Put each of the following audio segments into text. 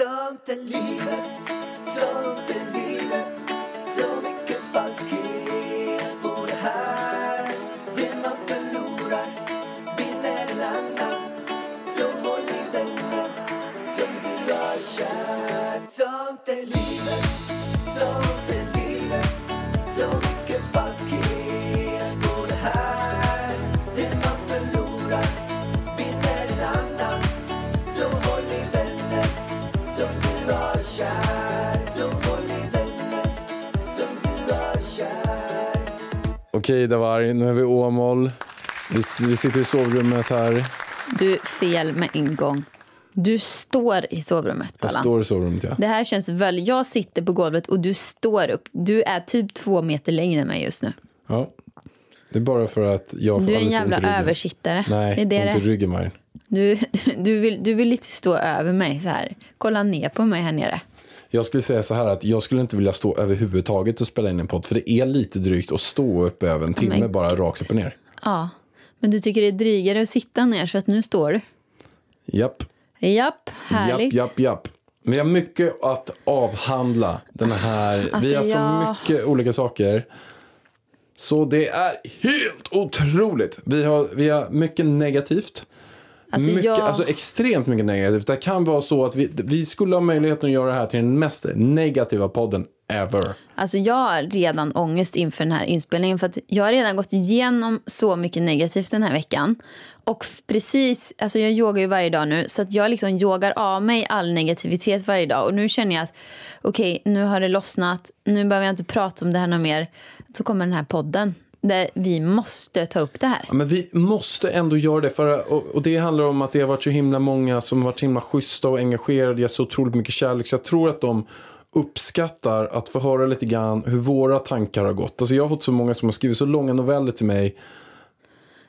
Är Okej Davar, nu är vi i Åmål. Vi, vi sitter i sovrummet här. Du, fel med en gång. Du står i sovrummet, Jag Pallan. står i sovrummet ja. Det här känns väl... Jag sitter på golvet och du står upp. Du är typ två meter längre än mig just nu. ja. Det är bara för att jag får Du är en jävla översittare. Nej, det är det ont i ryggen Marin. du, du, vill, du vill lite stå över mig så här. Kolla ner på mig här nere. Jag skulle säga så här att jag skulle inte vilja stå överhuvudtaget och spela in en podd. För det är lite drygt att stå upp över en timme men- bara rakt upp och ner. Ja. Men du tycker det är drygare att sitta ner så att nu står du. Japp, Japp, härligt. japp, japp, japp. Vi har mycket att avhandla den här. Alltså, vi har så jag- mycket olika saker. Så det är helt otroligt. Vi har, vi har mycket negativt. Alltså, mycket, jag- alltså extremt mycket negativt. Det kan vara så att vi, vi skulle ha möjligheten att göra det här till den mest negativa podden ever. Alltså jag har redan ångest inför den här inspelningen för att jag har redan gått igenom så mycket negativt den här veckan. Och precis, alltså jag yogar ju varje dag nu så att jag liksom yogar av mig all negativitet varje dag. Och nu känner jag att okej, nu har det lossnat, nu behöver jag inte prata om det här något mer. Så kommer den här podden där vi måste ta upp det här. Ja, men vi måste ändå göra det. För, och, och det handlar om att det har varit så himla många som har varit så himla schyssta och engagerade. Jag har så otroligt mycket kärlek. Så jag tror att de uppskattar att få höra lite grann hur våra tankar har gått. Alltså jag har fått så många som har skrivit så långa noveller till mig.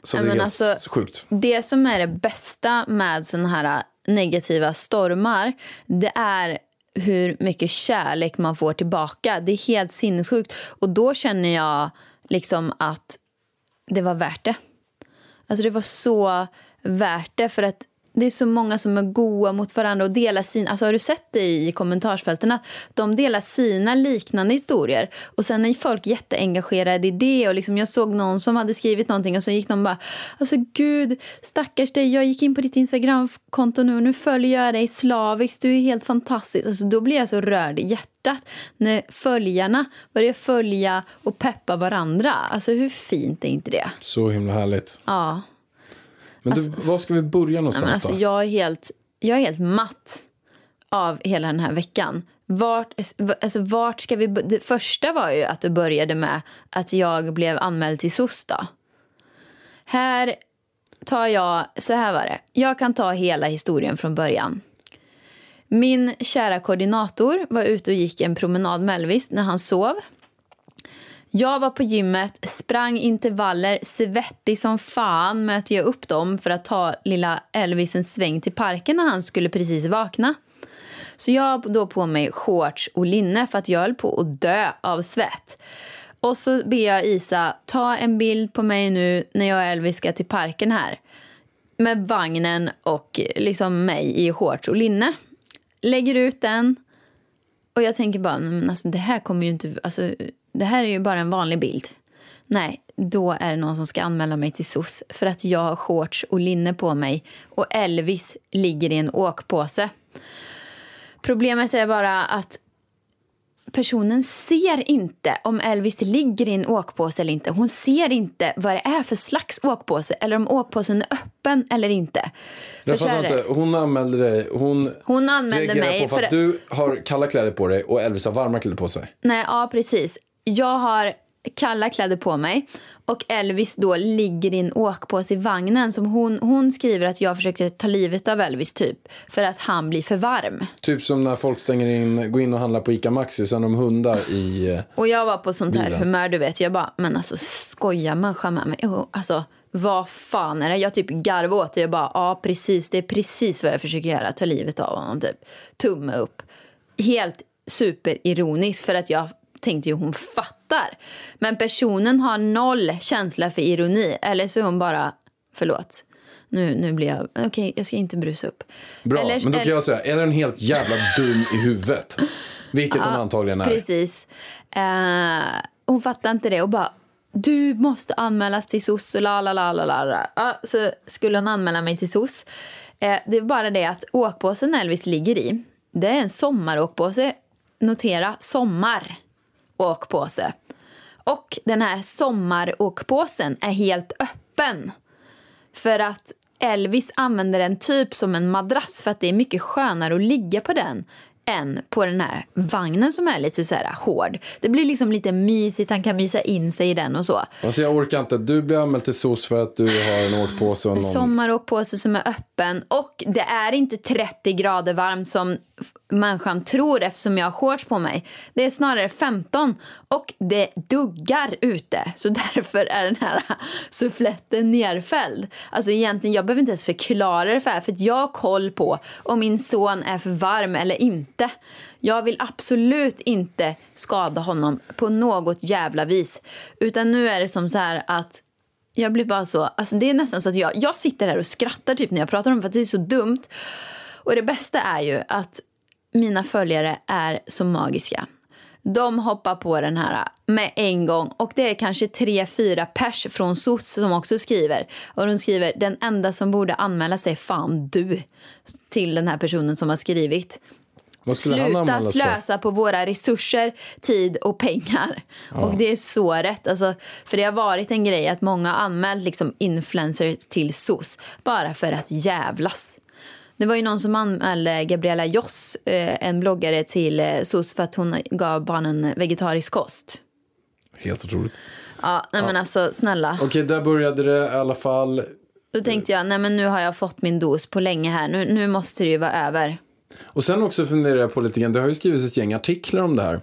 Så det är alltså- sjukt. Det som är det bästa med såna här negativa stormar det är hur mycket kärlek man får tillbaka. Det är helt sinnessjukt. Och då känner jag liksom att det var värt det. Alltså det var så värt det för att det är så många som är goa mot varandra och delar sin, alltså har du sett det i kommentarsfälten att de delar sina liknande historier och sen är folk jätteengagerade i det och liksom jag såg någon som hade skrivit någonting och så gick någon bara alltså gud stackars dig jag gick in på ditt instagramkonto nu och nu följer jag dig slaviskt du är helt fantastisk. Alltså då blir jag så rörd i hjärtat när följarna börjar följa och peppa varandra. Alltså hur fint är inte det? Så himla härligt. ja Men du, var ska vi börja någonstans men alltså, då? jag, är helt, jag är helt matt av hela den här veckan. Vart, alltså, vart ska vi... Det första var ju att det började med att jag blev anmäld till SOS. Då. Här tar jag... Så här var det. Jag kan ta hela historien från början. Min kära koordinator var ute och gick en promenad med Elvis när han sov. Jag var på gymmet, sprang intervaller, svettig som fan möter jag upp dem för att ta lilla Elvis en sväng till parken när han skulle precis vakna. Så jag har då på mig shorts och linne för att jag höll på att dö av svett. Och så ber jag Isa ta en bild på mig nu när jag och Elvis ska till parken här. Med vagnen och liksom mig i shorts och linne. Lägger ut den. Och jag tänker bara, men alltså det här kommer ju inte, alltså det här är ju bara en vanlig bild. Nej, då är det någon som ska anmäla mig till SOS för att jag har shorts och linne på mig och Elvis ligger i en åkpåse. Problemet är bara att personen ser inte om Elvis ligger i en åkpåse eller inte. Hon ser inte vad det är för slags åkpåse eller om åkpåsen är öppen eller inte. Jag fattar inte. Hon anmälde dig. Hon, Hon anmälde mig på för för att du har kalla kläder på dig och Elvis har varma kläder på sig. Nej, ja precis. Jag har kalla kläder på mig och Elvis då ligger i en åkpåse i vagnen som hon, hon skriver att jag försökte ta livet av Elvis typ för att han blir för varm. Typ som när folk stänger in, går in och handlar på ICA Maxi, sen de hundar i... eh, Och jag var på sånt här Bilen. humör du vet. Jag bara, men alltså skojar människa med mig? Alltså vad fan är det? Jag typ garvade åt det. Jag bara, ja precis, det är precis vad jag försöker göra. Ta livet av honom typ. Tumme upp. Helt superironiskt för att jag tänkte ju hon fattar. Men personen har noll känsla för ironi. Eller så är hon bara, förlåt. nu, nu blir jag, okej jag ska inte brusa upp. Bra, Eller- men då kan eller- jag säga, är den helt jävla dum i huvudet? Vilket hon antagligen är. Precis. Eh, hon fattar inte det och bara du måste anmälas till SOS och la la la la la. Ja, så skulle hon anmäla mig till SOS. Eh, det är bara det att åkpåsen Elvis ligger i, det är en sommaråkpåse. Notera sommaråkpåse. Och den här sommaråkpåsen är helt öppen. För att Elvis använder den typ som en madrass för att det är mycket skönare att ligga på den än på den här vagnen som är lite så här hård. Det blir liksom lite mysigt, han kan mysa in sig i den och så. Alltså jag orkar inte. Du blir anmäld till SOS för att du har en åkpåse och någon... Sommaråkpåse som är öppen och det är inte 30 grader varmt som människan tror eftersom jag har shorts på mig. Det är snarare 15 och det duggar ute så därför är den här suffletten nerfälld. Alltså egentligen, jag behöver inte ens förklara det för er för att jag har koll på om min son är för varm eller inte. Jag vill absolut inte skada honom på något jävla vis. Utan nu är det som så här att jag blir bara så, alltså det är nästan så att jag, jag sitter här och skrattar typ när jag pratar om det för att det är så dumt. Och det bästa är ju att mina följare är så magiska. De hoppar på den här med en gång och det är kanske tre, fyra pers från SOS som också skriver. Och de skriver den enda som borde anmäla sig fan du till den här personen som har skrivit. Sluta slösa på våra resurser, tid och pengar. Och det är så rätt. Alltså, för det har varit en grej att många har anmält liksom influencers till SOS bara för att jävlas. Det var ju någon som anmälde Gabriella Joss, eh, en bloggare, till eh, SOS för att hon gav barnen vegetarisk kost. Helt otroligt. Ja, nej men alltså snälla. Okej, där började det i alla fall. Då tänkte jag, nej men nu har jag fått min dos på länge här. Nu, nu måste det ju vara över. Och sen också funderar jag på lite grann, det har ju skrivits ett gäng artiklar om det här.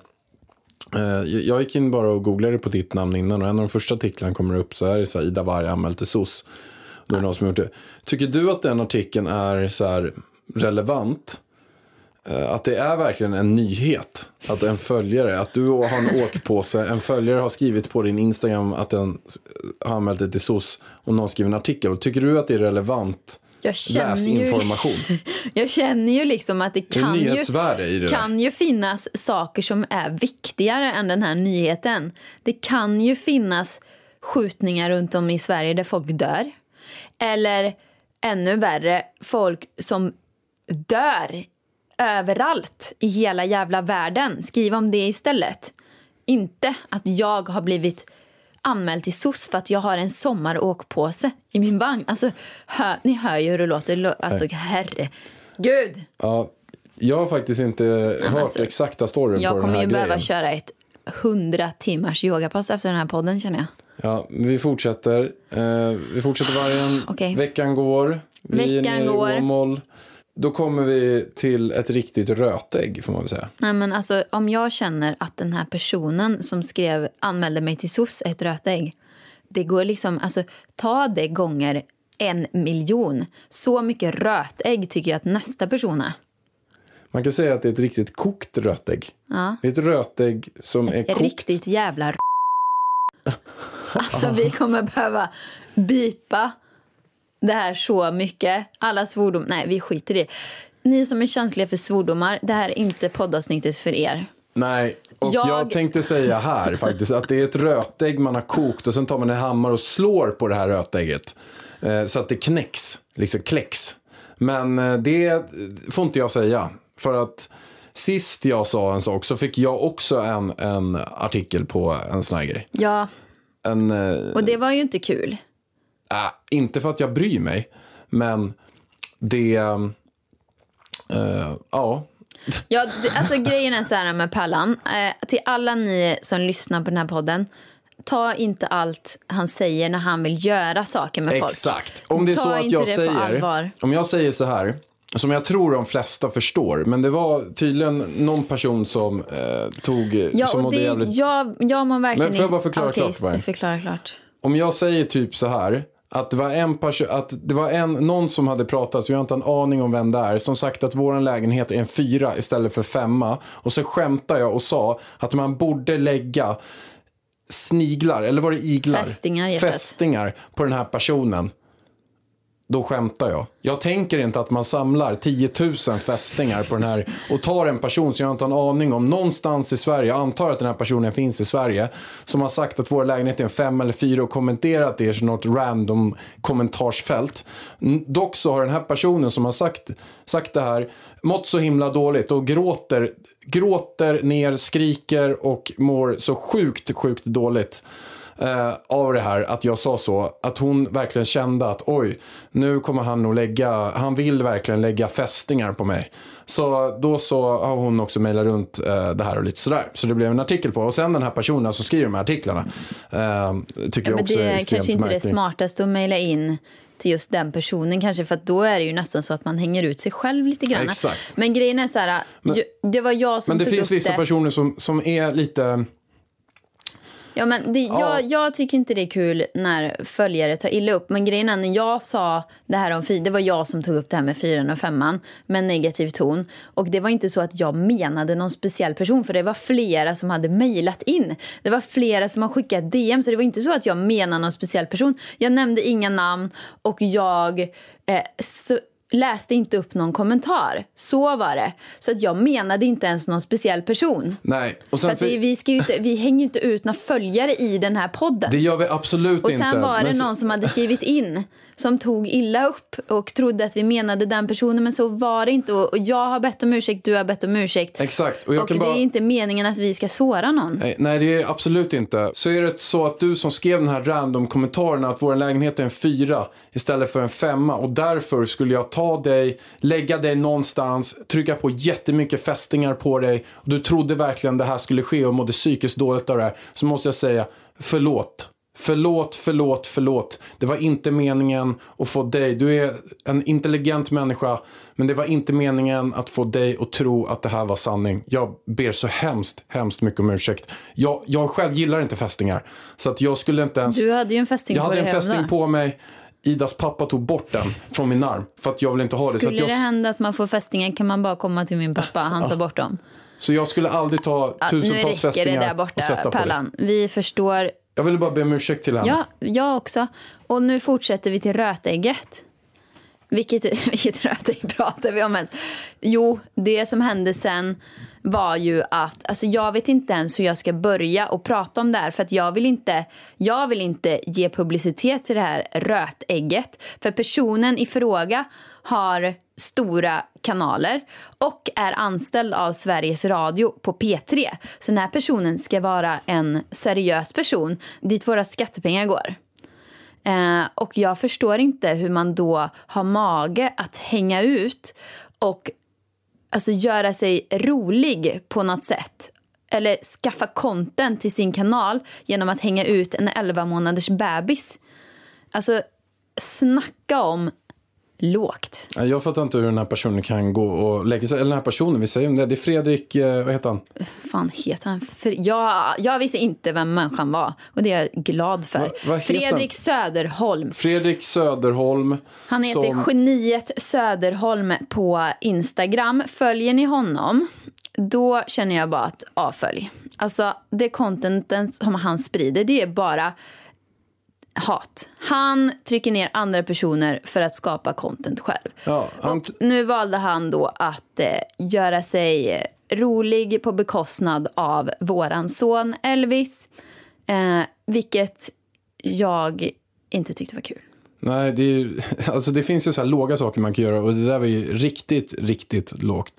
Eh, Jag gick in bara och googlade på ditt namn innan och en av de första artiklarna kommer upp så är det så här, Ida Warg anmäld till SOS. Då är det någon som gjort det. Tycker du att den artikeln är så relevant? Eh, Att det är verkligen en nyhet att en följare, att du har en åkpåse, en följare har skrivit på din Instagram att den har anmält dig till SOS och någon skriver en artikel. Tycker du att det är relevant Jag känner ju, jag känner ju liksom att det Det kan ju... nyhetsvärde i det kan ju finnas saker som är viktigare än den här nyheten. Det kan ju finnas skjutningar runt om i Sverige där folk dör. Eller ännu värre, folk som dör överallt i hela jävla världen. Skriv om det istället. Inte att jag har blivit anmäld till SOS för att jag har en sommaråkpåse i min vagn. Alltså, hör, ni hör ju hur det låter. Alltså, herregud. Ja, jag har faktiskt inte hört alltså, exakta storyn på Jag den kommer här ju behöva grejen. köra ett hundra timmars yogapass efter den här podden känner jag. Ja, vi fortsätter. Eh, vi fortsätter vargen. Okej. Veckan går. Vi Veckan är nere går. i Åmål. Då kommer vi till ett riktigt rötägg får man väl säga. Nej, men alltså, om jag känner att den här personen som skrev anmälde mig till SOS är ett rötägg. Det går liksom, alltså ta det gånger en miljon. Så mycket rötägg tycker jag att nästa person är. Man kan säga att det är ett riktigt kokt rötägg. Ja. Det är ett rötägg som är kokt. Riktigt jävla r- Alltså vi kommer behöva bipa det här så mycket. Alla svordom... Nej, vi skiter i det. Ni som är känsliga för svordomar, det här är inte poddavsnittet för er. Nej, och jag... Jag- tänkte säga här faktiskt att det är ett rötägg man har kokt och sen tar man en hammare och slår på det här rötägget. Eh, så att det knäcks, liksom kläcks. Men eh, det får inte jag säga. För att sist jag sa en sak så fick jag också en, en artikel på en sån här grej. Ja, En, eh, och det var ju inte kul. äh, inte för att jag bryr mig, men det... eh, ja, Ja, det, alltså grejen är så här med Pallan. Eh, till alla ni som lyssnar på den här podden. Ta inte allt han säger när han vill göra saker med folk. Exakt. Om det är Ta så att jag säger, om jag säger så här, som jag tror de flesta förstår, men det var tydligen någon person som eh, tog, Ja, som och det, jävligt... jag, jag mår verkligen Men får jag bara förklara Okej, klart dig? förklara klart. Om jag säger typ så här, att det var en person, att det var en, någon som hade pratat, så jag har inte en aning om vem det är, som sagt att vår lägenhet är en fyra istället för femma. Och så skämtar jag och sa att man borde lägga sniglar, eller var det iglar? Fästingar. Fästingar på den här personen då skämtar jag. Jag tänker inte att man samlar 10 000 fästingar på den här och tar en person som jag inte har en aning om någonstans i Sverige. Jag antar att den här personen finns i Sverige. Som har sagt att vår lägenhet är en fem eller fyra och kommenterat det i något random kommentarsfält. Dock så har den här personen som har sagt, sagt det här mått så himla dåligt och gråter, gråter ner, skriker och mår så sjukt, sjukt dåligt eh, av det här att jag sa så. Att hon verkligen kände att oj, nu kommer han nog lägga, han vill verkligen lägga fästingar på mig. Så då så har hon också mejlat runt eh, det här och lite sådär. Så det blev en artikel på. Och sen den här personen som skriver de här artiklarna. Eh, tycker Ja, jag men också det är är kanske inte det märkligt. smartaste att mejla in till just den personen kanske för att då är det ju nästan så att man hänger ut sig själv lite grann. Exakt. Men grejen är så här, ju- det var jag som Men det tog finns upp vissa det. personer som, som är lite... Ja, men det, jag, jag tycker inte det är kul när följare tar illa upp. Men grejen är när jag sa det här om fyra, det var jag som tog upp det här med fyran och femman med negativ ton. Och det var inte så att jag menade någon speciell person för det var flera som hade mejlat in. Det var flera som har skickat DM så det var inte så att jag menade någon speciell person. Jag nämnde inga namn och jag eh, läste inte upp någon kommentar. Så var det. Så att jag menade inte ens någon speciell person. Nej. Och För sen, att det, vi, ska inte, vi hänger ju inte ut några följare i den här podden. det gör vi absolut och inte. sen var det någon som hade skrivit in som tog illa upp och trodde att vi menade den personen men så var det inte. Och och jag har bett om ursäkt, du har bett om ursäkt. Exakt. Och Och det bara... är inte meningen att vi ska såra någon. Nej, nej, det är absolut inte. Så är det så att du som skrev den här random-kommentaren att vår lägenhet är en fyra istället för en femma och därför skulle jag ta dig, lägga dig någonstans, trycka på jättemycket fästingar på dig och du trodde verkligen det här skulle ske och mådde psykiskt dåligt av det här. Så måste jag säga, förlåt. Förlåt, förlåt, förlåt. Det var inte meningen att få dig. Du är en intelligent människa. Men det var inte meningen att få dig att tro att det här var sanning. Jag ber så hemskt, hemskt mycket om ursäkt. Jag, jag själv gillar inte fästingar. Så att jag skulle inte ens... Du hade ju en fästing jag på hade dig en fästing på mig. Idas pappa tog bort den från min arm. För att jag vill inte ha det. Så, att Skulle jag, det hända att man får fästingar kan man bara komma till min pappa. Han tar bort dem. så jag skulle aldrig ta Ja, tusentals det fästingar där och sätta borta, på. Pallan. Vi förstår. Jag ville bara be om ursäkt till henne. Ja, jag också. Och nu fortsätter vi till rötägget. Vilket, vilket rötägg pratar vi om ens? Jo, det som hände sen var ju att, alltså jag vet inte ens hur jag ska börja och prata om det här för att jag vill inte, jag vill inte ge publicitet till det här rötägget. För personen i fråga har stora kanaler och är anställd av Sveriges Radio på P3. Så den här personen ska vara en seriös person dit våra skattepengar går. Eh, och jag förstår inte hur man då har mage att hänga ut och alltså göra sig rolig på något sätt. Eller skaffa content till sin kanal genom att hänga ut en 11 månaders bebis. Alltså, snacka om lågt. Jag fattar inte hur den här personen kan gå och lägga sig. Eller den här personen, vi säger om det. Det är Fredrik, eh, vad heter han? fan heter han? Jag, jag visste inte vem människan var och det är jag glad för. Va- heter Fredrik Söderholm. Fredrik Söderholm. Han heter som- Geniet Söderholm på Instagram. Följer ni honom, då känner jag bara att avfölj. Alltså, det contenten som han sprider, det är bara hat. Han trycker ner andra personer för att skapa content själv. Ja, han, Och nu valde han då att eh, göra sig eh, rolig på bekostnad av våran son Elvis. Eh, vilket jag inte tyckte var kul. nej, det, är, alltså det finns ju så här låga saker man kan göra och det där var ju riktigt, riktigt lågt.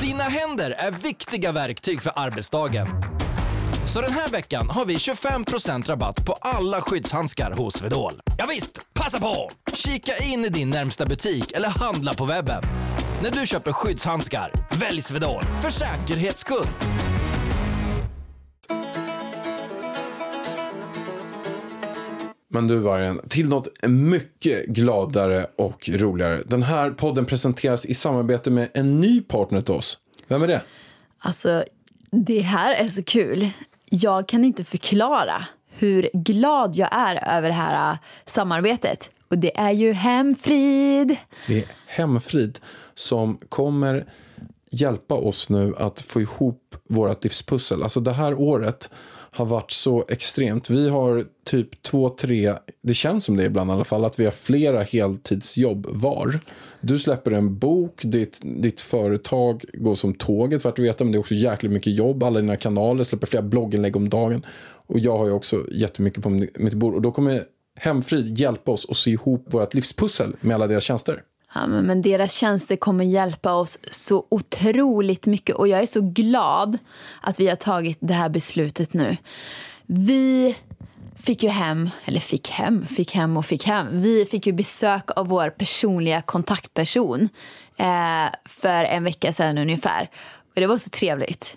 Dina händer är viktiga verktyg för arbetsdagen. Så den här veckan har vi 25% rabatt på alla skyddshandskar hos Swedol. Ja visst, passa på! Kika in i din närmsta butik eller handla på webben. När du köper skyddshandskar, välj Swedol för säkerhets skull. Men du Vargen, till något mycket gladare och roligare. Den här podden presenteras i samarbete med en ny partner till oss. Vem är det? Alltså, det här är så kul. Jag kan inte förklara hur glad jag är över det här äh, samarbetet. Och det är ju Hemfrid. Det är Hemfrid som kommer hjälpa oss nu att få ihop vårt livspussel. Alltså det här året har varit så extremt. Vi har typ två, tre, det känns som det ibland i alla fall, att vi har flera heltidsjobb var. Du släpper en bok, ditt, ditt företag går som tåget för att veta, men det är också jäkligt mycket jobb. Alla dina kanaler släpper flera blogginlägg om dagen. Och jag har ju också jättemycket på mitt bord. Och då kommer Hemfrid hjälpa oss att sy ihop vårt livspussel med alla deras tjänster. Ja, men, men deras tjänster kommer hjälpa oss så otroligt mycket och jag är så glad att vi har tagit det här beslutet nu. Vi fick ju hem, eller fick hem, fick hem och fick hem. Vi fick ju besök av vår personliga kontaktperson eh, för en vecka sedan ungefär. Och det var så trevligt.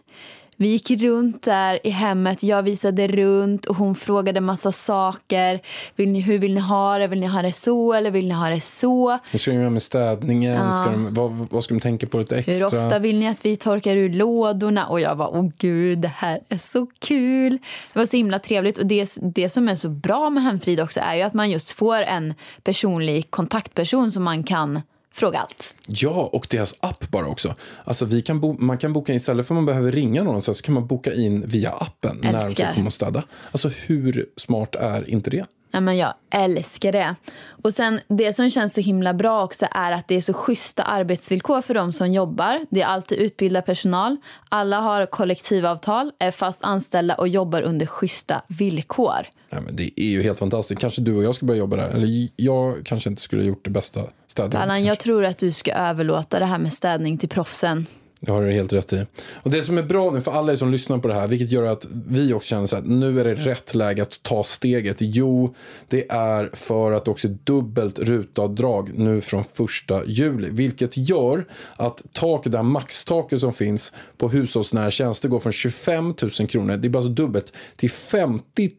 Vi gick runt där i hemmet, jag visade runt och hon frågade massa saker. Vill ni, hur vill ni ha det? Vill ni ha det så eller vill ni ha det så? Hur ska de göra med städningen? Ja. Ska de, vad, vad, ska de tänka på lite extra? Hur ofta vill ni att vi torkar ur lådorna? Och jag var åh gud, det här är så kul. Det var så himla trevligt. Och det, det som är så bra med Hemfrid också är ju att man just får en personlig kontaktperson som man kan Fråga allt. Ja, och deras app bara också. Alltså vi kan bo- man kan boka in, istället för att man behöver ringa någon så kan man boka in via appen Älskar. när de ska komma och städa. Alltså hur smart är inte det? Ja, men jag älskar det. Och sen Det som känns så himla bra också är att det är så schyssta arbetsvillkor för de som jobbar. Det är alltid utbildad personal. Alla har kollektivavtal, är fast anställda och jobbar under schyssta villkor. Ja, men det är ju helt fantastiskt. Kanske du och jag ska börja jobba där. Eller jag kanske inte skulle ha gjort det bästa. Allan, jag tror att du ska överlåta det här med städning till proffsen. Det har du helt rätt i. Och det som är bra nu för alla er som lyssnar på det här, vilket gör att vi också känner så att nu är det rätt läge att ta steget. Jo, det är för att det också är dubbelt rutavdrag nu från första juli, vilket gör att taket, det här maxtaket som finns på hushållsnära tjänster går från 25 000 kronor, det är bara så dubbelt, till 50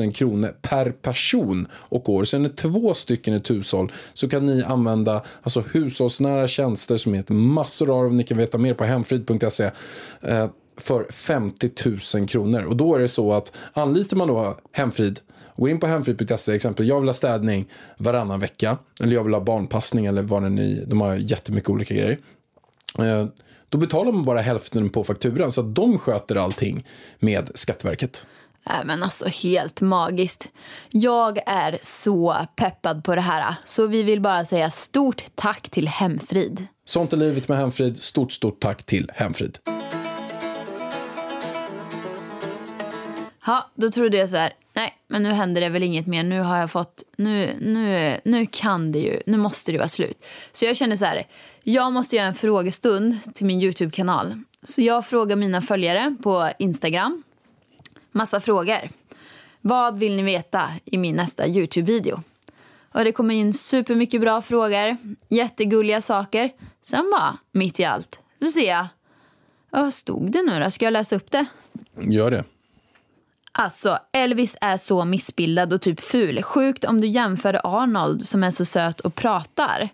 000 kronor per person och år. Så är ni två stycken i ett hushåll så kan ni använda alltså hushållsnära tjänster som heter massor av, ni kan veta mer på hemfrid.se eh, för 50 000 kronor. Och då är det så att anlitar man då Hemfrid Gå in på hemfrid.se, exempel jag vill ha städning varannan vecka. Eller jag vill ha barnpassning eller vad det ni, de har jättemycket olika grejer. Eh, då betalar man bara hälften på fakturan så att de sköter allting med Skatteverket. Äh, men alltså helt magiskt. Jag är så peppad på det här. Så vi vill bara säga stort tack till Hemfrid. Sånt är livet med Hemfrid. Stort, stort tack till Hemfrid. Ja, då trodde jag så här, nej, men nu händer det väl inget mer. Nu har jag fått, nu, nu, nu kan det ju, nu måste det vara slut. Så jag kände så här, jag måste göra en frågestund till min Youtube-kanal. Så jag frågar mina följare på Instagram, massa frågor. Vad vill ni veta i min nästa Youtube-video? Och det kommer in supermycket bra frågor, jättegulliga saker. Sen bara, mitt i allt, så ser jag, vad stod det nu då? Ska jag läsa upp det? Gör det. Alltså, Elvis är så missbildad och typ ful. Sjukt om du jämför Arnold som är så söt och pratar.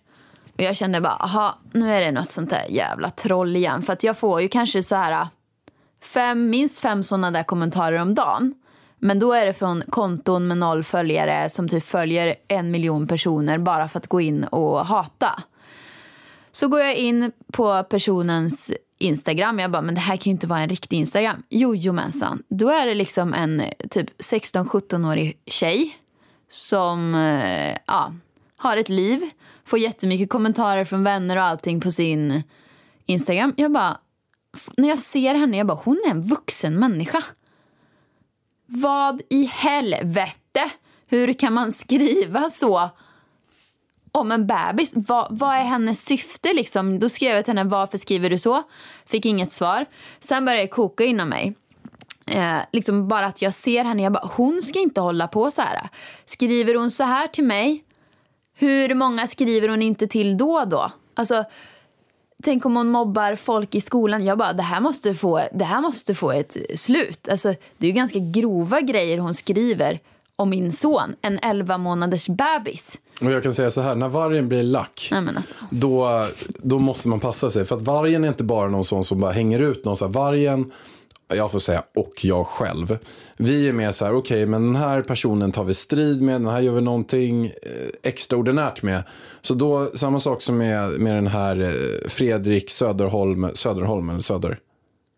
Och jag kände bara, aha, nu är det något sånt där jävla troll igen. För att jag får ju kanske så här fem, minst fem sådana där kommentarer om dagen. Men då är det från konton med noll följare som typ följer en miljon personer bara för att gå in och hata. Så går jag in på personens Instagram. Jag bara, men det här kan ju inte vara en riktig Instagram. Jo, jomensan. Då är det liksom en typ 16-17-årig tjej som eh, ja, har ett liv. Får jättemycket kommentarer från vänner och allting på sin Instagram. Jag bara, när jag ser henne, jag bara, hon är en vuxen människa. Vad i helvete? Hur kan man skriva så om en bebis? Vad, vad är hennes syfte? Liksom? Då skrev jag till henne varför skriver du så? Fick inget svar. Sen började det koka inom mig. Eh, liksom bara att jag ser henne, jag bara, hon ska inte hålla på så här. Skriver hon så här till mig, hur många skriver hon inte till då då? Alltså, tänk om hon mobbar folk i skolan. Jag bara, det här måste få, det här måste få ett slut. Alltså, det är ju ganska grova grejer hon skriver om min son, en 11 månaders bebis. Och jag kan säga så här, när vargen blir lack, Nej, alltså. då, då måste man passa sig. För att vargen är inte bara någon sån som bara hänger ut någon. Så här, vargen jag får säga och jag själv. Vi är mer så här, okej, men den här personen tar vi strid med, den här gör vi någonting eh, extraordinärt med. Så då, samma sak som med, med den här eh, Fredrik Söderholm, Söderholm eller Söder.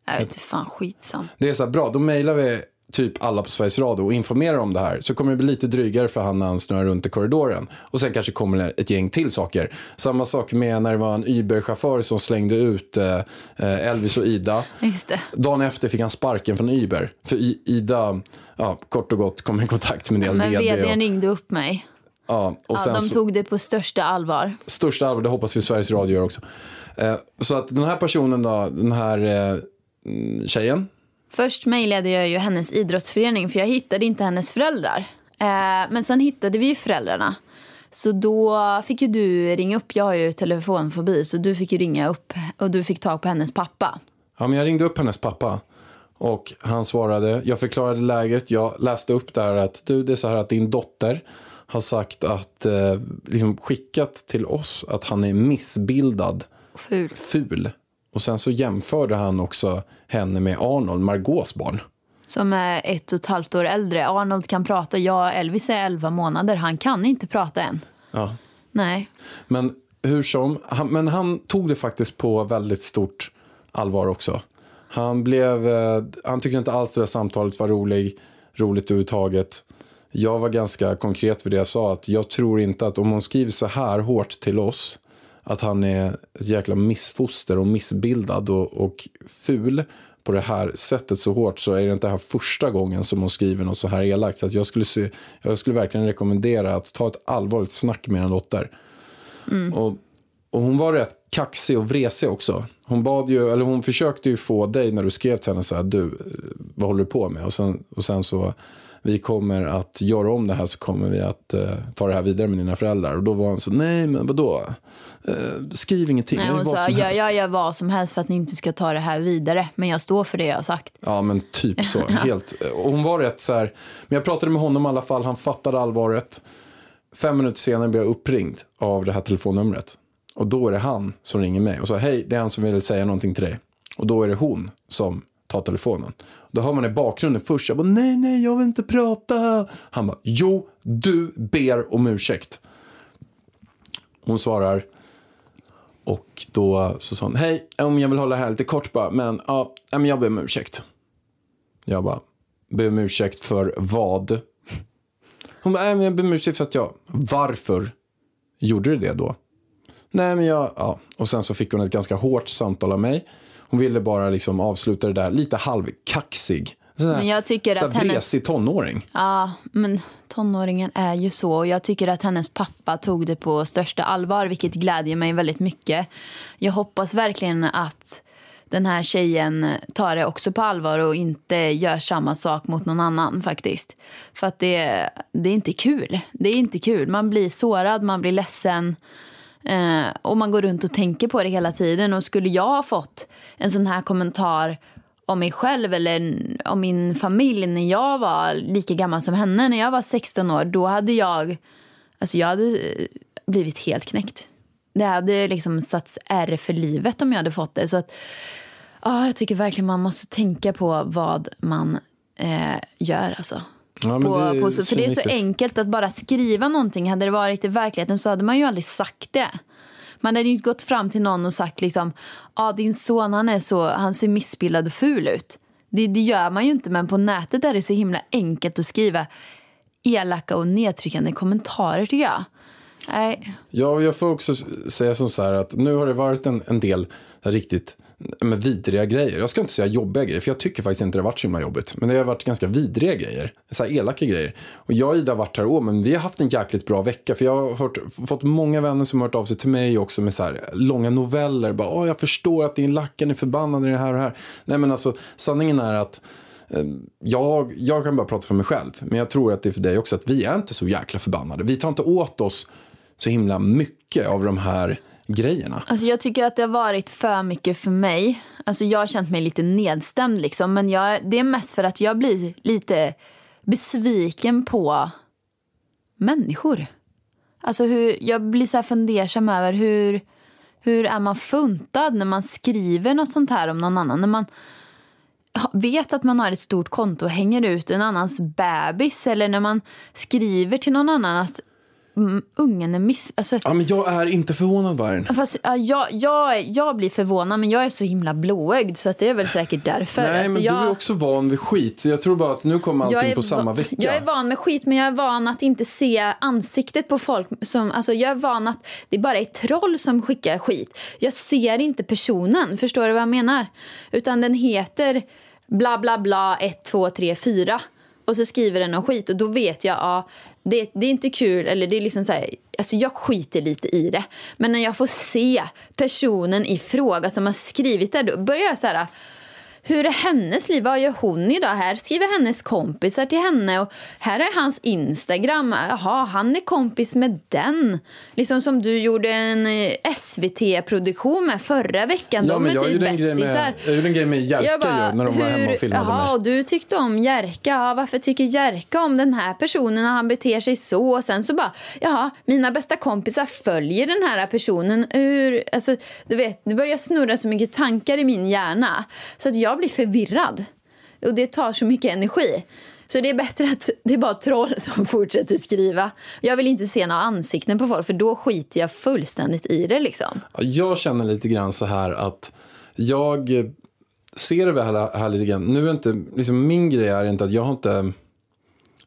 Jag vet inte, fan skitsam. Det är så här, bra, då mejlar vi typ alla på Sveriges Radio och informerar om det här. Så kommer det bli lite drygare för han när han snurrar runt i korridoren. Och sen kanske kommer det ett gäng till saker. Samma sak med när det var en Uber-chaufför som slängde ut eh, eh, Elvis och Ida. Just det. Dagen efter fick han sparken från Uber. För I- Ida, ja, kort och gott, kom i kontakt med deras Men vd. vdn Och, ringde upp mig. ja, och Ja, de tog det på största allvar. största allvar, det hoppas vi Sveriges Radio gör också. Eh, så att den här personen då, den här eh, tjejen, Först mejlade jag ju hennes idrottsförening för jag hittade inte hennes föräldrar. Eh, men sen hittade vi ju föräldrarna. Så då fick ju du ringa upp. Jag har ju telefonfobi så du fick ju ringa upp och du fick tag på hennes pappa. Ja, men jag ringde upp hennes pappa och han svarade. Jag förklarade läget. Jag läste upp där att du, det är så här att din dotter har sagt att, eh, liksom skickat till oss att han är missbildad, Ful. ful. Och sen så jämförde han också henne med Arnold, Margaux barn. Som är ett och ett halvt år äldre. Arnold kan prata. Jag Elvis är 11 månader. Han kan inte prata än. Ja. Nej. Men hur som, han, men han tog det faktiskt på väldigt stort allvar också. Han, blev, eh, han tyckte inte alls det där samtalet var rolig, roligt överhuvudtaget. Jag var ganska konkret för det jag sa. att Jag tror inte att om hon skriver så här hårt till oss att han är ett jäkla missfoster och missbildad och, och ful på det här sättet så hårt så är det inte här första gången som hon skriver något så här elakt. Så att jag, skulle se, jag skulle verkligen rekommendera att ta ett allvarligt snack med en dotter. Och, och hon var rätt kaxig och vresig också. Hon bad ju, eller hon försökte ju få dig när du skrev till henne så här, du, vad håller du på med? Och sen, och sen så, vi kommer att göra om det här så kommer vi att eh, ta det här vidare med dina föräldrar. Och då var hon så, nej men vadå? Eh, skriv ingenting, Nej, hon sa jag, jag gör vad som helst för att ni inte ska ta det här vidare. Men jag står för det jag har sagt. Ja, men typ så. Helt. Och hon var rätt så här. Men jag pratade med honom i alla fall. Han fattade allvaret. Fem minuter senare blev jag uppringd av det här telefonnumret. Och då är det han som ringer mig och sa hej, det är han som vill säga någonting till dig. Och då är det hon som ta telefonen. Då hör man i bakgrunden först, jag bara nej, nej, jag vill inte prata. Han bara, jo, du ber om ursäkt. Hon svarar, och då så sa hon, hej, om jag vill hålla det här lite kort bara, men ja, men jag ber om ursäkt. Jag bara, ber om ursäkt för vad? Hon bara, nej, men jag ber om ursäkt för att jag, varför gjorde du det då? Nej, men jag, ja. Och sen så fick hon ett ganska hårt samtal av mig. Hon ville bara liksom avsluta det där lite halvkaxig. Sån här- Men jag tycker att hennes- vresig tonåring. Ja, men tonåringen är ju så. Och jag tycker att hennes pappa tog det på största allvar, vilket glädjer mig väldigt mycket. Jag hoppas verkligen att den här tjejen tar det också på allvar och inte gör samma sak mot någon annan faktiskt. För att det, det är inte kul. Det är inte kul. Man blir sårad, man blir ledsen. Eh, och man går runt och tänker på det hela tiden. Och skulle jag ha fått en sån här kommentar om mig själv eller om min familj när jag var lika gammal som henne, när jag var 16 år, då hade jag, alltså jag hade eh, blivit helt knäckt. Det hade liksom satts ärr för livet om jag hade fått det. Så att, ja, jag tycker verkligen man måste tänka på vad man eh, gör. Alltså. Ja, På, på, så, för det är så enkelt att bara skriva någonting. Hade det varit i verkligheten så hade man ju aldrig sagt det. Man hade ju inte gått fram till någon och sagt liksom, ja din son han är så, han ser missbildad och ful ut. Det, det gör man ju inte men på nätet är det så himla enkelt att skriva elaka och nedtryckande kommentarer tycker jag. Nej, Ja, jag får också säga som så här att nu har det varit en, en del riktigt med vidriga grejer. Jag ska inte säga jobbiga grejer, för jag tycker faktiskt inte det har varit så himla jobbigt. Men det har varit ganska vidriga grejer, så här elaka grejer. Och jag och Ida har varit här, åh, men vi har haft en jäkligt bra vecka. För jag har hört, fått många vänner som har hört av sig till mig också med så här långa noveller. Bara, åh, jag förstår att din lacken är förbannad i det här och det här. Nej, men alltså sanningen är att eh, jag, jag kan bara prata för mig själv, men jag tror att det är för dig också att vi är inte så jäkla förbannade. Vi tar inte åt oss så himla mycket av de här grejerna. Alltså jag tycker att det har varit för mycket för mig. Alltså jag har känt mig lite nedstämd liksom. Men jag, det är mest för att jag blir lite besviken på människor. Alltså hur, jag blir så här fundersam över hur, hur är man funtad när man skriver något sånt här om någon annan. När man, vet att man har ett stort konto och hänger ut en annans bebis eller när man skriver till någon annan att ungen är miss... Alltså, Ja, men jag är inte förvånad Vargen. Fast, ja, jag, jag, jag blir förvånad, men jag är så himla blåögd så att det är väl säkert därför. Nej, alltså, men jag, du är också van vid skit. Så Jag tror bara att nu kommer allting är på samma vecka. Jag är van med skit, men jag är van att inte se ansiktet på folk. Som, alltså, jag är van att det bara är troll som skickar skit. Jag ser inte personen, förstår du vad jag menar? Utan den heter bla bla bla 1, 2, 3, 4. Och så skriver den någon skit och då vet jag, ja, det, det är inte kul. Eller det är liksom så här, alltså jag skiter lite i det. Men när jag får se personen i fråga som har skrivit det, då börjar jag så här hur är hennes liv? Vad gör hon idag? Här skriver hennes kompisar till henne och här är hans Instagram. Jaha, han är kompis med den. Liksom som du gjorde en eh, SVT-produktion med förra veckan. Ja, De är typ bästisar. jag gjorde en grej med Jerka Jag bara, ju, när de var hemma och filmade jaha, mig. och du tyckte om Jerka. Ja, varför tycker Jerka om den här personen när han beter sig så? Och sen så bara, jaha, mina bästa kompisar följer den här personen. Hur, alltså, du vet, det börjar snurra så mycket tankar i min hjärna så att jag jag blir förvirrad. Och det tar så mycket energi. Så det är bättre att det är bara troll som fortsätter skriva. Jag vill inte se några ansikten på folk för då skiter jag fullständigt i det liksom. Jag känner lite grann så här att jag ser det här, här lite grann. Nu är inte, liksom min grej är inte att jag har inte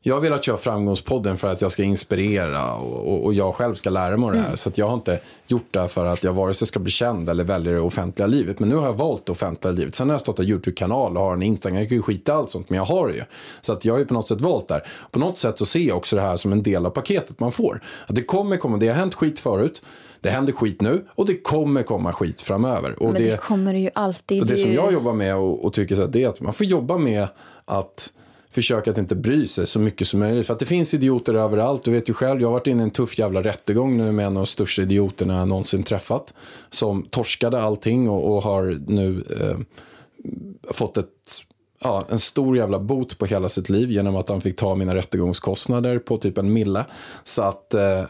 jag har velat köra Framgångspodden för att jag ska inspirera och, och, och jag själv ska lära mig det här. Så att jag har inte gjort det för att jag vare sig ska bli känd eller välja det offentliga livet. Men nu har jag valt det offentliga livet. Sen har jag startat YouTube-kanal och har en Instagram. Jag kan ju skita allt sånt, men jag har det ju. Så att jag har ju på något sätt valt där. På något sätt så ser jag också det här som en del av paketet man får. Att det kommer komma, det har hänt skit förut. Det händer skit nu och det kommer komma skit framöver. Och Men det, kommer det ju alltid. och det som jag jobbar med och, och tycker så här, det är att man får jobba med att försöka att inte bry sig så mycket som möjligt. För att det finns idioter överallt. Du vet ju själv, jag har varit inne i en tuff jävla rättegång nu med en av de största idioterna jag någonsin träffat. Som torskade allting och, och har nu eh, fått ett, ja, en stor jävla bot på hela sitt liv genom att han fick ta mina rättegångskostnader på typ en mille. Så att eh, eh,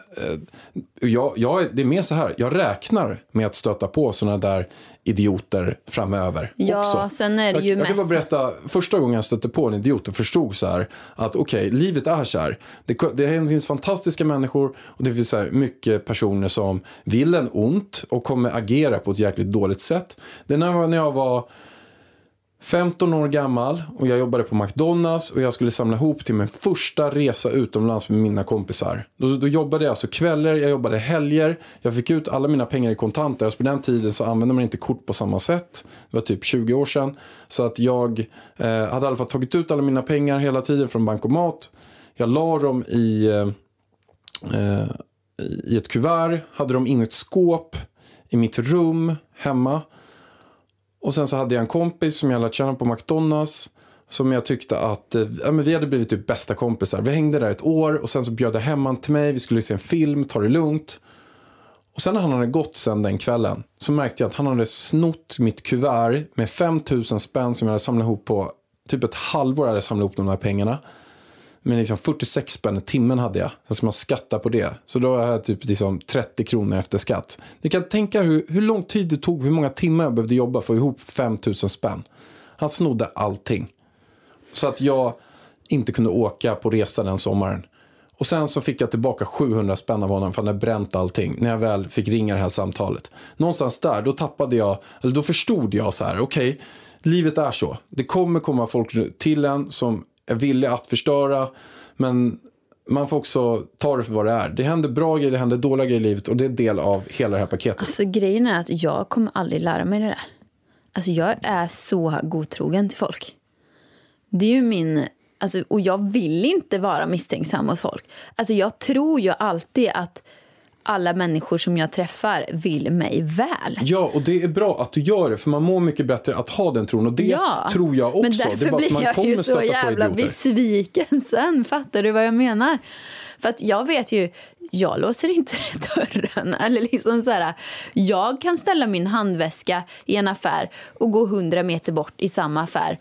jag, jag, är- det är mer så här, jag räknar med att stöta på sådana där idioter framöver Ja, också. sen är det jag, ju jag kan bara berätta, första gången jag stötte på en idiot och förstod så här att okej, livet är så här. Det, det finns fantastiska människor och det finns så här mycket personer som vill en ont och kommer agera på ett jäkligt dåligt sätt. Det jag- när jag var 15 år gammal och jag jobbade på McDonalds och jag skulle samla ihop till min första resa utomlands med mina kompisar. Då, då jobbade jag alltså kvällar, jag jobbade helger, jag fick ut alla mina pengar i kontanter. Alltså på den tiden så använde man inte kort på samma sätt. Det var typ 20 år sedan. Så att jag eh, hade i alla fall tagit ut alla mina pengar hela tiden från bankomat. Jag la dem i, eh, eh i ett kuvert, hade dem in i ett skåp i mitt rum hemma. Och sen så hade jag en kompis som jag lärt känna på McDonalds. Som jag tyckte att, eh, ja, men vi hade blivit typ bästa kompisar. Vi hängde där ett år och sen så bjöd jag hem han till mig. Vi skulle se en film, ta det lugnt. Och sen när han hade gått sen den kvällen så märkte jag att han hade snott mitt kuvert med 5000 spänn som jag hade samlat ihop på typ ett halvår hade jag samlat ihop de här pengarna. Men liksom 46 spänn i timmen hade jag. Sen ska man skatta på det. Så då har jag typ liksom 30 kronor efter skatt. Ni kan tänka hur, hur lång tid det tog, hur många timmar jag behövde jobba för att få ihop 5000 spänn. Han snodde allting. Så att jag inte kunde åka på resa den sommaren. Och sen så fick jag tillbaka 700 spänn av honom för han hade bränt allting. När jag väl fick ringa det här samtalet. Någonstans där, då tappade jag, eller då förstod jag så här, okej, livet är så. Det kommer komma folk till en som är villig att förstöra. Men man får också ta det för vad det är. Det händer bra grejer, det händer dåliga grejer i livet och det är en del av hela det här paketet. Alltså grejen är att jag kommer aldrig lära mig det där. Alltså jag är så godtrogen till folk. Det är ju min... Alltså, och jag vill inte vara misstänksam mot folk. Alltså jag tror ju alltid att alla människor som jag träffar vill mig väl. Ja, och det är bra att du gör det, för man mår mycket bättre att ha den tron. Och det Ja, tror jag också. Men det därför är bara att blir man jag kommer ju så jävla besviken sen. Fattar du vad jag menar? För att jag vet ju, jag låser inte dörren. Eller liksom så här, jag kan ställa min handväska i en affär och gå hundra meter bort i samma affär.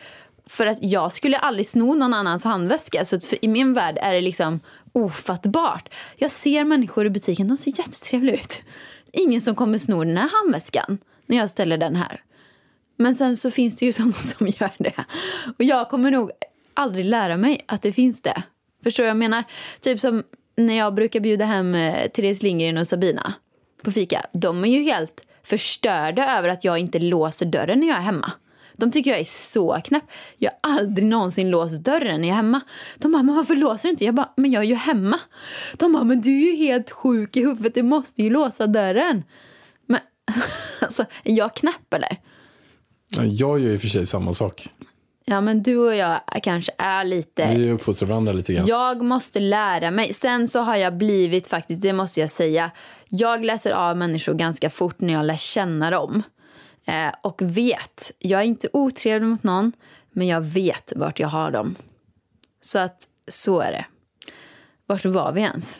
För att jag skulle aldrig sno någon annans handväska. Så att i min värld är det liksom ofattbart. Jag ser människor i butiken, de ser jättetrevliga ut. Ingen som kommer sno den här handväskan när jag ställer den här. Men sen så finns det ju sådana som gör det. Och jag kommer nog aldrig lära mig att det finns det. Förstår du vad jag menar? Typ som när jag brukar bjuda hem eh, Therese Lindgren och Sabina på fika. De är ju helt förstörda över att jag inte låser dörren när jag är hemma. De tycker jag är så knäpp. Jag har aldrig någonsin låst dörren när jag är hemma. De bara, men varför låser du inte? Jag bara, men jag är ju hemma. De bara, men du är ju helt sjuk i huvudet. Du måste ju låsa dörren. Men alltså, är jag knäpp eller? Ja, Jag gör ju för sig samma sak. Ja, men du och jag kanske är lite... Vi uppfostrar varandra lite grann. Jag måste lära mig. Sen så har jag blivit faktiskt, det måste jag säga. Jag läser av människor ganska fort när jag lär känna dem. Eh, och vet. Jag är inte otrevlig mot någon, men jag vet vart jag har dem. Så att så är det. Vart var vi ens?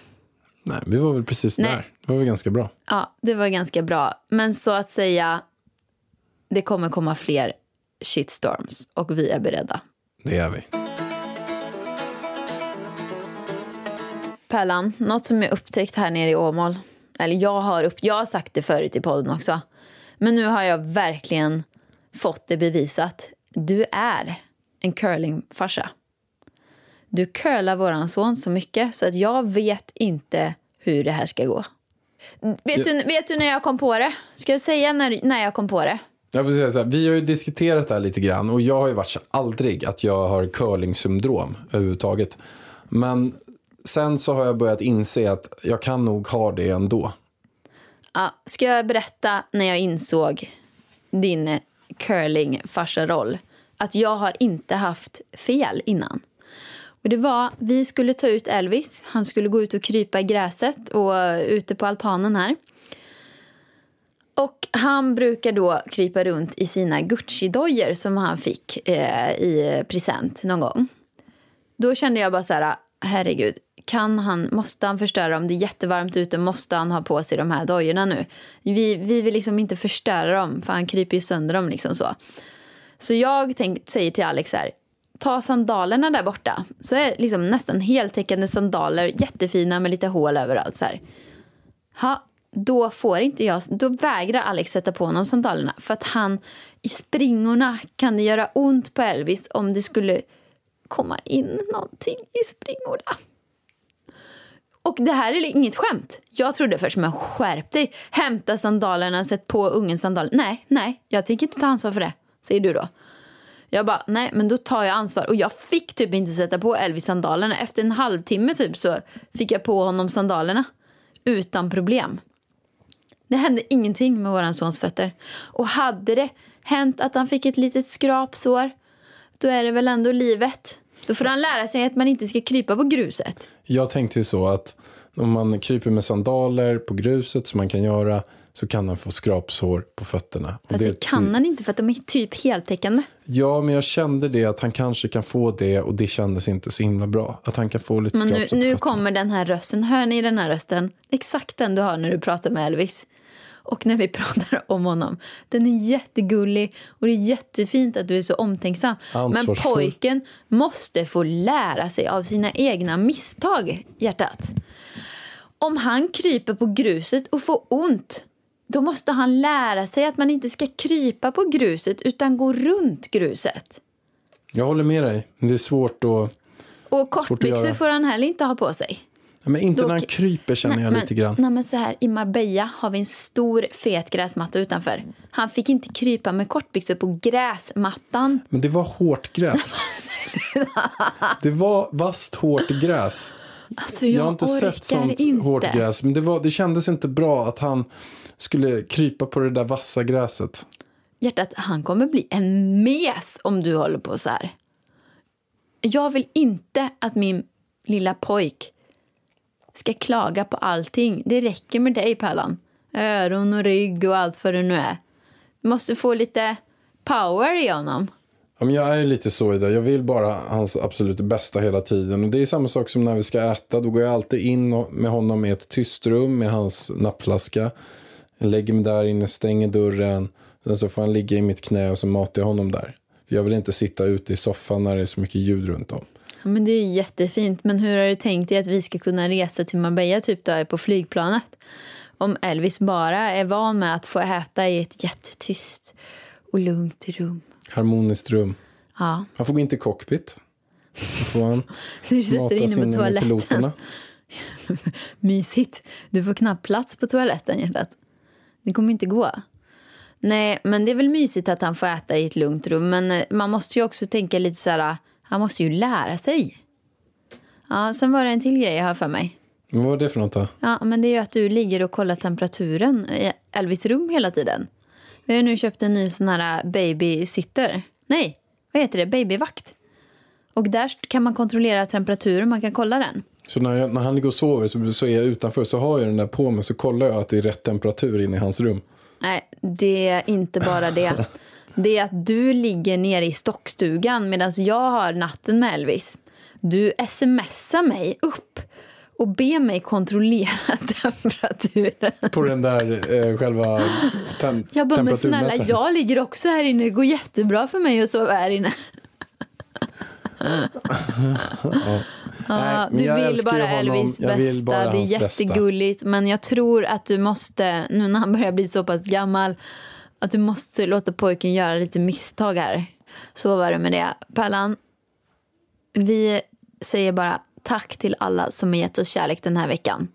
Nej, vi var väl precis Nej. där. Det var väl ganska bra. Ja, det var ganska bra. Men så att säga, det kommer komma fler shitstorms och vi är beredda. Det är vi. Pärlan, något som jag upptäckt här nere i Åmål. Eller jag har, upp, jag har sagt det förut i podden också. Men nu har jag verkligen fått det bevisat. Du är en curlingfarsa. Du curlar våran son så mycket så att jag vet inte hur det här ska gå. Vet, du, vet du när jag kom på det? Ska jag säga när, när jag kom på det? Jag får säga så här, vi har ju diskuterat det här lite grann och jag har ju varit så aldrig att jag har curling-syndrom överhuvudtaget. Men sen så har jag börjat inse att jag kan nog ha det ändå. Ja, ska jag berätta när jag insåg din curlingfarsaroll Att jag har inte haft fel innan. Och det var, vi skulle ta ut Elvis. Han skulle gå ut och krypa i gräset och ute på altanen här. Och han brukar då krypa runt i sina Gucci-dojor som han fick eh, i present någon gång. Då kände jag bara så här, ah, herregud, kan han, måste han förstöra om det är jättevarmt ute, måste han ha på sig de här dojorna nu? Vi, vi vill liksom inte förstöra dem, för han kryper ju sönder dem liksom så. Så jag tänk, säger till Alex här, ta sandalerna där borta. Så är liksom nästan heltäckande sandaler, jättefina med lite hål överallt så här. Ha, då får inte jag, då vägrar Alex sätta på honom sandalerna för att han i springorna kan det göra ont på Elvis om det skulle komma in någonting i springorna. Och det här är inget skämt. Jag trodde först, men skärp dig. Hämta sandalerna, sätt på ungen sandaler. Nej, nej, jag tänker inte ta ansvar för det, säger du då. Jag bara, nej men då tar jag ansvar. Och jag fick typ inte sätta på Elvis sandalerna. Efter en halvtimme typ så fick jag på honom sandalerna. Utan problem. Det hände ingenting med våran sons fötter. Och hade det hänt att han fick ett litet skrapsår, då är det väl ändå livet. Då får han lära sig att man inte ska krypa på gruset. Jag tänkte ju så att om man kryper med sandaler på gruset som man kan göra så kan han få skrapsår på fötterna. Fast det kan han inte för att de är typ heltäckande. Ja, men jag kände det att han kanske kan få det och det kändes inte så himla bra. Att han kan få lite Men nu, skrapsår på nu fötterna. kommer den här rösten. Hör ni den här rösten? Exakt den du har när du pratar med Elvis. Och när vi pratar om honom. Den är jättegullig och det är jättefint att du är så omtänksam. Men pojken måste få lära sig av sina egna misstag, hjärtat. Om han kryper på gruset och får ont, då måste han lära sig att man inte ska krypa på gruset utan gå runt gruset. Jag håller med dig. Det är svåt att... Och Svårt kortbyxor får han heller inte ha på sig. Men inte Då- när han kryper känner jag men, lite grann. Nej, men så här, I Marbella har vi en stor fet gräsmatta utanför. Han fick inte krypa med kortbyxor på gräsmattan. Men det var hårt gräs. det var vasst hårt gräs. Alltså, jag, Jag har inte sett sånt inte. hårt gräs. Men det, var, det kändes inte bra att han skulle krypa på det där vassa gräset. Hjärtat, han kommer bli en mes om du håller på så här. Jag vill inte att min lilla pojk ska klaga på allting. Det räcker med dig, Pärlan. Öron och rygg och allt vad det nu är. Du måste få lite power i honom. Ja, men jag är lite så i det. Jag vill bara hans absolut bästa hela tiden. Och det är samma sak som när vi ska äta. Då går jag alltid in med honom i ett tyst rum med hans nappflaska. Jag lägger mig där inne, stänger dörren. Sen så får han ligga i mitt knä och så matar jag honom där. För jag vill inte sitta ute i soffan när det är så mycket ljud runt om. Men det är jättefint. Men hur har du tänkt dig att vi ska kunna resa till Marbella typ då, på flygplanet? Om Elvis bara är van med att få äta i ett jättetyst och lugnt rum. Harmoniskt rum. Ja, Han får gå in till cockpit. Får han du matas inne på toaletten. Mysigt. Du får knappt plats på toaletten, hjärtat. Det kommer inte gå. Nej, men det är väl mysigt att han får äta i ett lugnt rum. Men eh, man måste ju också tänka lite så här, han måste ju lära sig. Ja, sen var det en till grej jag har för mig. Vad var det för något då? Ja, men det är ju att du ligger och kollar temperaturen i Elvis rum hela tiden. Vi har ju nu köpt en ny sån här babysitter. Nej, vad heter det? Babyvakt. Och där kan man kontrollera temperaturen, man kan kolla den. Så när, jag, när han ligger och sover så, så är jag utanför så har jag den där på mig så kollar jag att det är rätt temperatur inne i hans rum. Nej, det är inte bara det. Det är att du ligger nere i stockstugan medan jag har natten med Elvis. Du smsar mig upp och ber mig kontrollera temperaturen. På den där eh, själva tem- Jag bara, men snälla, jag ligger också här inne. Det går jättebra för mig att sova här inne. Ja, Nej, du vill bara honom. Elvis vill bästa. bara Det är hans bästa. jättegulligt. Men jag tror att du måste, nu när han börjar bli så pass gammal, att du måste låta pojken göra lite misstag här. Så var det med det. Pärlan, vi säger bara tack till alla som har gett oss kärlek den här veckan.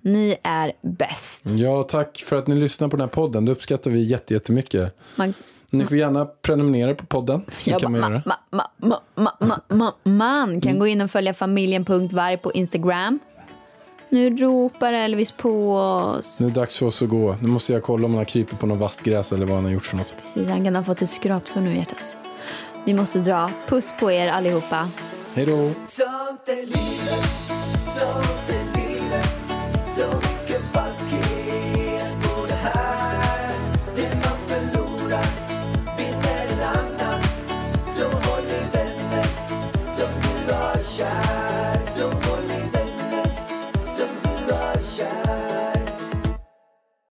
Ni är bäst. Ja, tack för att ni lyssnar på den här podden. Det uppskattar vi jätte- jättemycket. Man, Ni får gärna prenumerera på podden. Jag kan man bara, göra. ma, ma, ma, ma, ma, ma, man kan gå in och följa familjen.varg på Instagram. Nu ropar Elvis på oss. Nu är det dags för oss att gå. Nu måste jag kolla om han har krypit på något vasst gräs eller vad han har gjort för något. Precis, han kan ha fått ett skrapsår nu i hjärtat. Vi måste dra. Puss på er allihopa. Hej då.